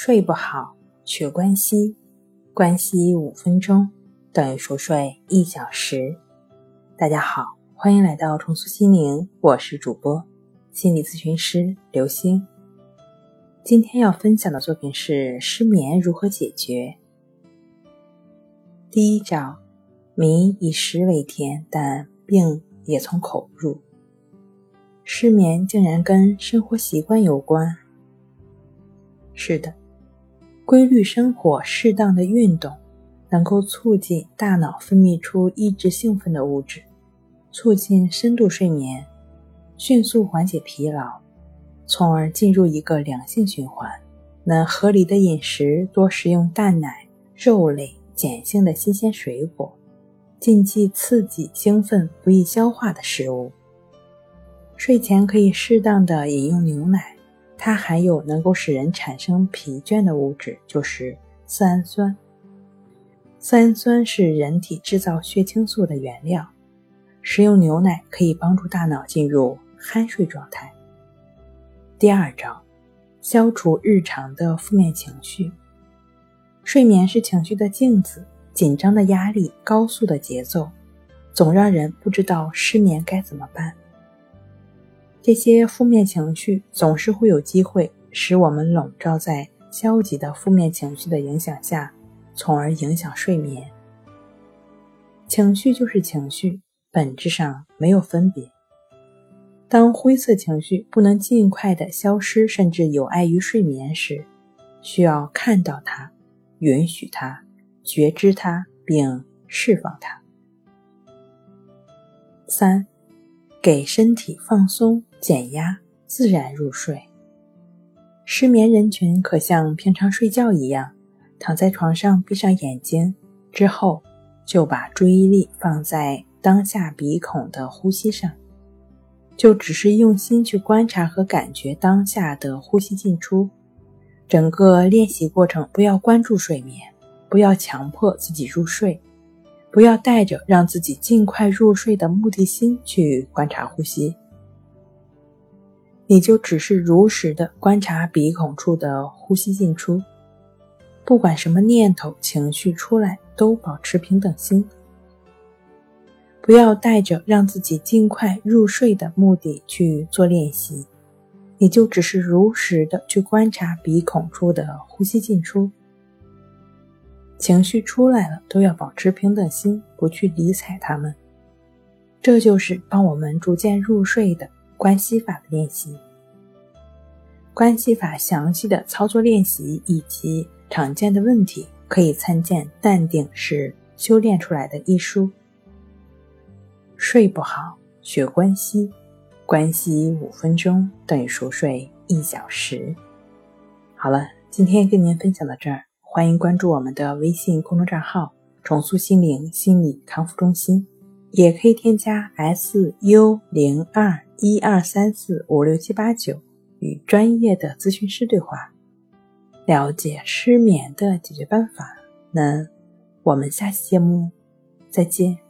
睡不好，学关西，关西五分钟等于熟睡一小时。大家好，欢迎来到重塑心灵，我是主播心理咨询师刘星。今天要分享的作品是失眠如何解决。第一招，民以食为天，但病也从口入。失眠竟然跟生活习惯有关。是的。规律生活、适当的运动，能够促进大脑分泌出抑制兴奋的物质，促进深度睡眠，迅速缓解疲劳，从而进入一个良性循环。能合理的饮食，多食用蛋奶、肉类、碱性的新鲜水果，禁忌刺激、兴奋、不易消化的食物。睡前可以适当的饮用牛奶。它含有能够使人产生疲倦的物质，就是色氨酸。色氨酸是人体制造血清素的原料。食用牛奶可以帮助大脑进入酣睡状态。第二招，消除日常的负面情绪。睡眠是情绪的镜子，紧张的压力、高速的节奏，总让人不知道失眠该怎么办。这些负面情绪总是会有机会使我们笼罩在消极的负面情绪的影响下，从而影响睡眠。情绪就是情绪，本质上没有分别。当灰色情绪不能尽快的消失，甚至有碍于睡眠时，需要看到它，允许它，觉知它，并释放它。三。给身体放松、减压，自然入睡。失眠人群可像平常睡觉一样，躺在床上，闭上眼睛之后，就把注意力放在当下鼻孔的呼吸上，就只是用心去观察和感觉当下的呼吸进出。整个练习过程，不要关注睡眠，不要强迫自己入睡。不要带着让自己尽快入睡的目的心去观察呼吸，你就只是如实的观察鼻孔处的呼吸进出，不管什么念头、情绪出来，都保持平等心。不要带着让自己尽快入睡的目的去做练习，你就只是如实的去观察鼻孔处的呼吸进出。情绪出来了，都要保持平等心，不去理睬他们。这就是帮我们逐渐入睡的关系法的练习。关系法详细的操作练习以及常见的问题，可以参见《淡定是修炼出来的》一书。睡不好，学关系，关系五分钟等于熟睡一小时。好了，今天跟您分享到这儿。欢迎关注我们的微信公众账号“重塑心灵心理康复中心”，也可以添加 “s u 零二一二三四五六七八九”与专业的咨询师对话，了解失眠的解决办法。那我们下期节目再见。